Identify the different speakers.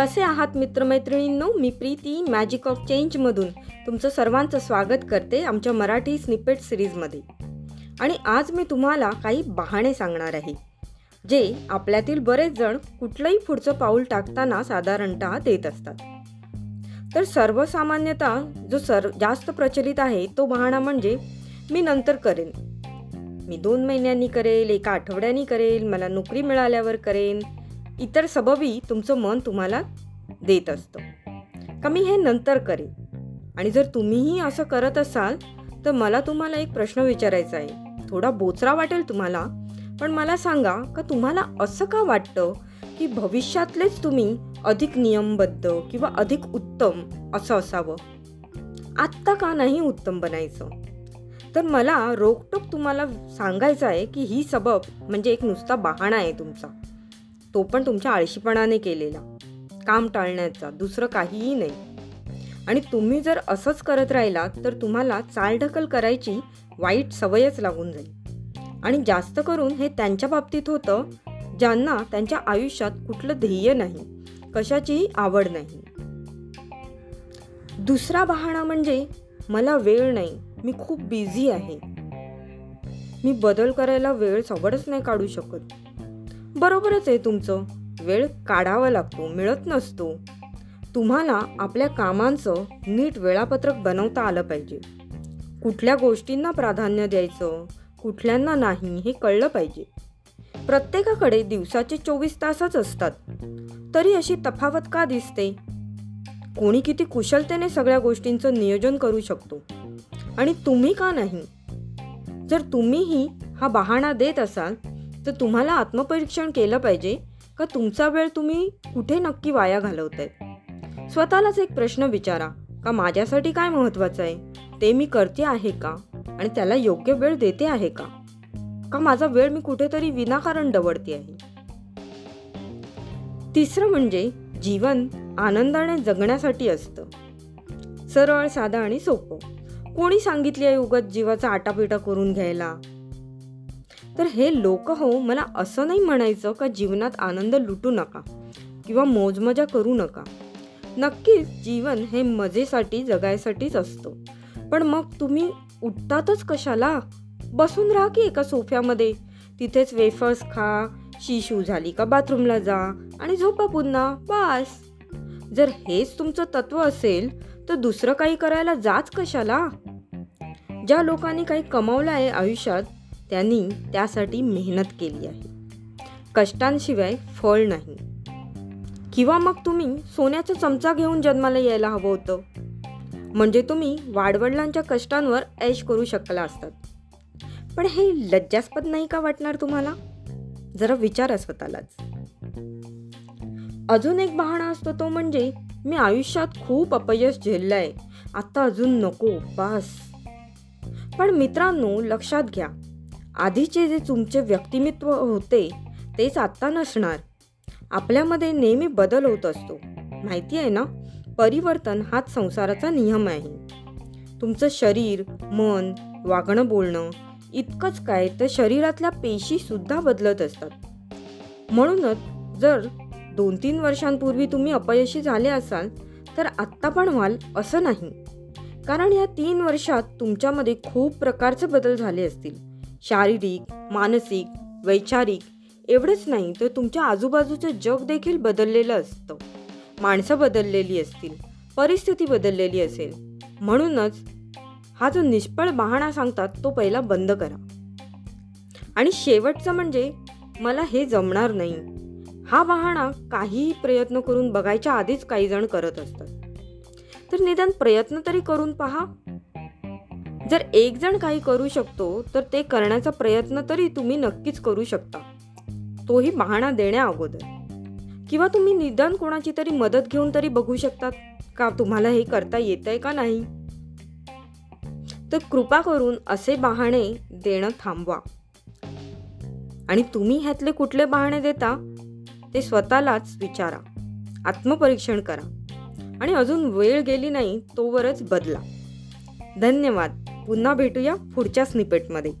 Speaker 1: कसे आहात मित्रमैत्रिणींनो? मी प्रीती मॅजिक ऑफ चेंजमधून तुमचं सर्वांचं स्वागत करते आमच्या मराठी स्निपेट सिरीजमध्ये आणि आज मी तुम्हाला काही बहाणे सांगणार आहे जे आपल्यातील बरेच जण कुठलंही पुढचं पाऊल टाकताना साधारणतः देत असतात. तर सर्वसामान्यतः जो सर जास्त प्रचलित आहे तो बहाणा म्हणजे मी नंतर करेन. मी दोन महिन्यांनी करेल एका आठवड्यानी करेल मला नोकरी मिळाल्यावर करेन. इतर सबबी तुमचं मन तुम्हाला देत असतं. का मी हे नंतर करेन. आणि जर तुम्हीही असं करत असाल तर मला तुम्हाला एक प्रश्न विचारायचा आहे. थोडा बोचरा वाटेल तुम्हाला पण मला सांगा का तुम्हाला असं का वाटतं की भविष्यातलेच तुम्ही अधिक नियमबद्ध किंवा अधिक उत्तम असं असावं? आत्ता का नाही उत्तम बनायचं? तर मला रोकटोक तुम्हाला सांगायचं आहे की ही सबब म्हणजे एक नुसता बहाणा आहे तुमचा. तो पण तुमच्या आळशीपणाने केलेला. काम टाळण्याचा दुसरं काहीही नाही. आणि तुम्ही जर असंच करत राहिलात तर तुम्हाला चालढकल करायची वाईट सवयच लागून जाईल. आणि जास्त करून हे त्यांच्या बाबतीत होतं ज्यांना त्यांच्या आयुष्यात कुठलं ध्येय नाही कशाचीही आवड नाही. दुसरा बहाणा म्हणजे मला वेळ नाही मी खूप बिझी आहे. मी बदल करायला वेळ सवडच नाही काढू शकत. बरोबरच आहे तुमचं. वेळ काढावा लागतो मिळत नसतो. तुम्हाला आपल्या कामांचं नीट वेळापत्रक बनवता आलं पाहिजे. कुठल्या गोष्टींना प्राधान्य द्यायचं कुठल्यांना नाही हे कळलं पाहिजे. प्रत्येकाकडे दिवसाचे चोवीस तासच असतात. तरी अशी तफावत का दिसते? कोणी किती कुशलतेने सगळ्या गोष्टींचं नियोजन करू शकतो. आणि तुम्ही का नाही? जर तुम्हीही हा बहाणा देत असाल तर तुम्हाला आत्मपरीक्षण केलं पाहिजे का तुमचा वेळ तुम्ही कुठे नक्की वाया घालवताय? स्वतःलाच एक प्रश्न विचारा का माझ्यासाठी काय महत्वाचं आहे? ते मी करते आहे का? आणि त्याला योग्य वेळ देते आहे का? का माझा वेळ मी कुठेतरी विनाकारण दवडते आहे? तिसरं म्हणजे जीवन आनंदाने जगण्यासाठी असतं. सरळ साधं आणि सोपं. कोणी सांगितले आहे उगत जीवाचा आटापिटा करून घ्यायला? तर हे लोक हो मला असं नाही म्हणायचं का जीवनात आनंद लुटू नका किंवा मोजमजा करू नका. नक्कीच जीवन हे मजेसाठी जगायसाठीच असतं. पण मग तुम्ही उठतातच कशाला? बसून राहा की एका सोफ्यामध्ये. तिथेच वेफर्स खा शिशू झाली का बाथरूमला जा आणि झोपा पुन्हा बस. जर हेच तुमचं तत्व असेल तर दुसरं काही करायला जाच कशाला? ज्या लोकांनी काही कमावलं आहे आयुष्यात त्यांनी त्यासाठी मेहनत केली आहे. कष्टांशिवाय फळ नाही. किंवा मग तुम्ही सोन्याचा चमचा घेऊन जन्माला यायला हवं होतं. म्हणजे तुम्ही वाडवडिलांच्या कष्टांवर ऐश करू शकला असतात. पण हे लज्जास्पद नाही का वाटणार तुम्हाला? जरा विचारा स्वतःलाच. अजून एक बहाणा असतो तो म्हणजे मी आयुष्यात खूप अपयश झेललंय. आता अजून नको बास. पण मित्रांनो लक्षात घ्या. आधीचे जे तुमचे व्यक्तिमत्व होते तेच आत्ता नसणार. आपल्यामध्ये नेहमी बदल होत असतो. माहिती आहे ना? परिवर्तन हाच संसाराचा नियम आहे. तुमचं शरीर मन वागणं बोलणं इतकंच काय तर शरीरातल्या पेशीसुद्धा बदलत असतात. म्हणूनच जर दोन तीन वर्षांपूर्वी तुम्ही अपयशी झाले असाल तर आत्ता पण व्हाल असं नाही. कारण या तीन वर्षात तुमच्यामध्ये खूप प्रकारचे बदल झाले असतील. शारीरिक मानसिक वैचारिक एवढंच नाही तर तुमच्या आजूबाजूचं जग देखील बदललेलं असतं. माणसं बदललेली असतील परिस्थिती बदललेली असेल. म्हणूनच हा जो निष्फळ बहाणा सांगतात तो पहिला बंद करा. आणि शेवटचं म्हणजे मला हे जमणार नाही. हा बहाणा काहीही प्रयत्न करून बघायच्या आधीच काही जण करत असतात. तर निदान प्रयत्न तरी करून पहा. जर एक जण काही करू शकतो तर ते करण्याचा प्रयत्न तरी तुम्ही नक्कीच करू शकता. तोही बहाणा देण्या अगोदर. किंवा तुम्ही निदान कोणाची तरी मदत घेऊन तरी बघू शकतात. का तुम्हाला हे करता येत आहे का नाही? तर कृपा करून असे बहाणे देणं थांबवा. आणि तुम्ही ह्यातले कुठले बहाणे देता ते स्वतःलाच विचारा. आत्मपरीक्षण करा. आणि अजून वेळ गेली नाही तोवरच बदला. धन्यवाद. पुन्हा भेटूया पुढच्या स्निपेटमध्ये.